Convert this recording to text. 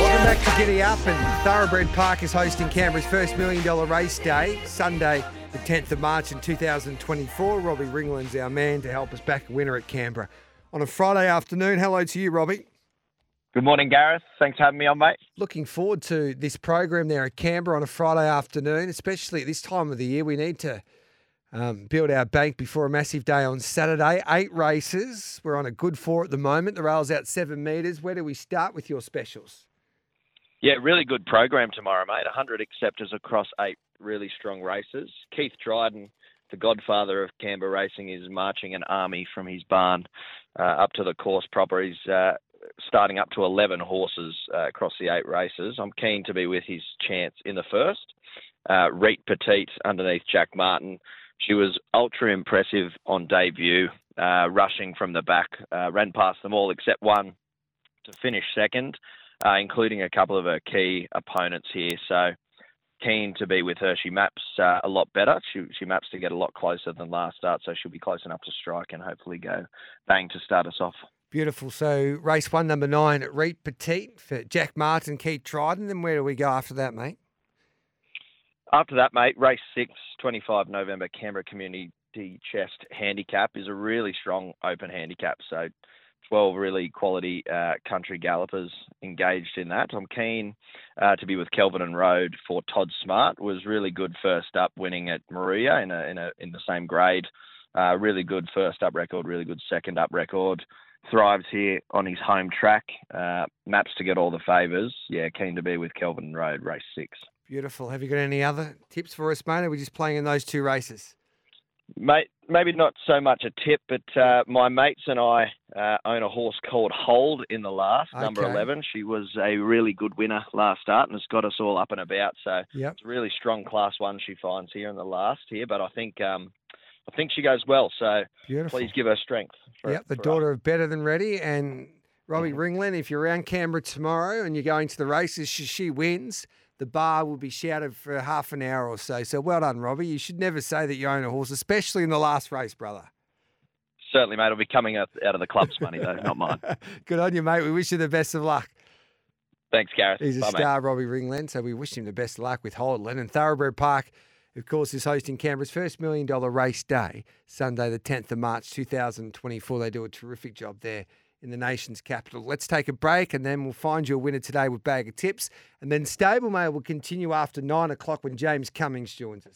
Welcome back to Giddy Up, and Thoroughbred Park is hosting Canberra's first million dollar race day, Sunday, the 10th of March in 2024. Robbie Ringland's our man to help us back a winner at Canberra on a Friday afternoon. Hello to you, Robbie. Good morning, Gareth. Thanks for having me on, mate. Looking forward to this program there at Canberra on a Friday afternoon, especially at this time of the year. We need to um, build our bank before a massive day on Saturday. Eight races. We're on a good four at the moment. The rail's out seven metres. Where do we start with your specials? Yeah, really good program tomorrow, mate. 100 acceptors across eight really strong races. Keith Dryden, the godfather of Canberra racing, is marching an army from his barn uh, up to the course proper. He's uh, starting up to 11 horses uh, across the eight races. I'm keen to be with his chance in the first. Uh, Reet Petite underneath Jack Martin. She was ultra impressive on debut, uh, rushing from the back, uh, ran past them all except one to finish second, uh, including a couple of her key opponents here. So keen to be with her. She maps uh, a lot better. She she maps to get a lot closer than last start, so she'll be close enough to strike and hopefully go bang to start us off. Beautiful. So race one, number nine at Reet Petite for Jack Martin, Keith Dryden. Then where do we go after that, mate? After that, mate, race six, 25 November, Canberra Community Chest Handicap is a really strong open handicap. So 12 really quality uh, country gallopers engaged in that. I'm keen uh, to be with Kelvin and Road for Todd Smart. Was really good first up, winning at Moruya in a in a in the same grade. Uh, really good first up record, really good second up record. Thrives here on his home track. Uh, maps to get all the favours. Yeah, keen to be with Kelvin Road, race six. Beautiful. Have you got any other tips for us, mate? Or are we just playing in those two races? Mate, maybe not so much a tip, but uh, my mates and I uh, own a horse called Hold in the last, number 11. She was a really good winner last start and has got us all up and about. So Yep. it's a really strong class one she finds here in the last here, but I think um, I think she goes well. So Beautiful. please give her strength. For, Yep, the for us. daughter of Better Than Ready and Robbie Mm-hmm. Ringland. If you're around Canberra tomorrow and you're going to the races, she, she wins. The bar will be shouted for half an hour or so. So well done, Robbie. You should never say that you own a horse, especially in the last race, brother. Certainly, mate. It'll be coming out, out of the club's money, though, not mine. Good on you, mate. We wish you the best of luck. Thanks, Gareth. He's a Bye, mate. star, Robbie Ringland. So we wish him the best of luck with Holdland. And Thoroughbred Park, of course, is hosting Canberra's first million dollar race day, Sunday, the 10th of March, 2024. They do a terrific job there in the nation's capital. Let's take a break and then we'll find you a winner today with Bag of Tips. And then Stablemate will continue after nine o'clock when James Cummings joins us.